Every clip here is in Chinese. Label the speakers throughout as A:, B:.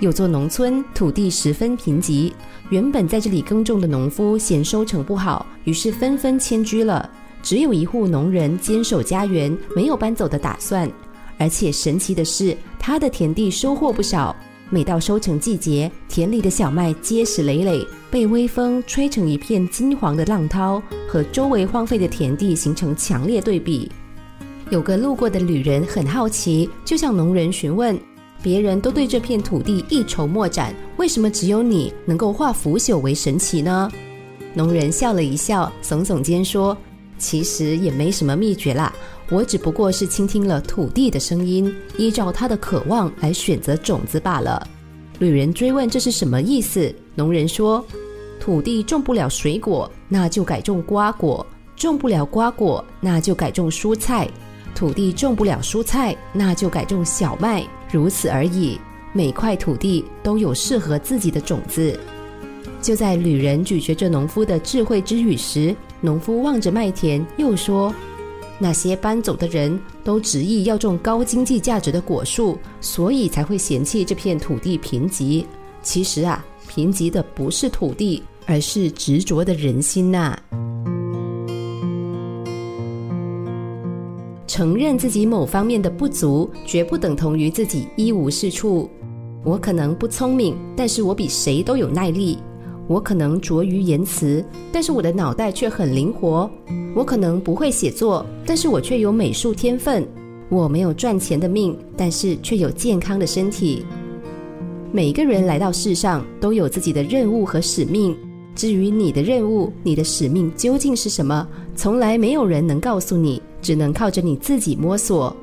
A: 有座农村土地十分贫瘠，原本在这里耕种的农夫嫌收成不好，于是纷纷迁居了。只有一户农人坚守家园，没有搬走的打算。而且神奇的是，他的田地收获不少。每到收成季节，田里的小麦结实累累，被微风吹成一片金黄的浪涛，和周围荒废的田地形成强烈对比。有个路过的旅人很好奇，就向农人询问：“别人都对这片土地一筹莫展，为什么只有你能够化腐朽为神奇呢？”农人笑了一笑，耸耸肩说：“其实也没什么秘诀啦。”我只不过是倾听了土地的声音，依照它的渴望来选择种子罢了。旅人追问这是什么意思，农人说：“土地种不了水果，那就改种瓜果；种不了瓜果，那就改种蔬菜；土地种不了蔬菜，那就改种小麦。如此而已。每块土地都有适合自己的种子。”就在旅人咀嚼着农夫的智慧之语时，农夫望着麦田，又说。那些搬走的人都执意要种高经济价值的果树，所以才会嫌弃这片土地贫瘠。其实啊，贫瘠的不是土地，而是执着的人心呐。承认自己某方面的不足，绝不等同于自己一无是处。我可能不聪明，但是我比谁都有耐力。我可能拙于言辞，但是我的脑袋却很灵活。我可能不会写作，但是我却有美术天分。我没有赚钱的命，但是却有健康的身体。每个人来到世上都有自己的任务和使命。至于你的任务、你的使命究竟是什么，从来没有人能告诉你，只能靠着你自己摸索。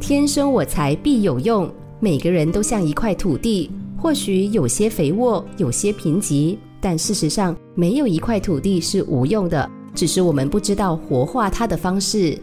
A: 天生我材必有用，每个人都像一块土地。或许有些肥沃，有些贫瘠，但事实上没有一块土地是无用的，只是我们不知道活化它的方式。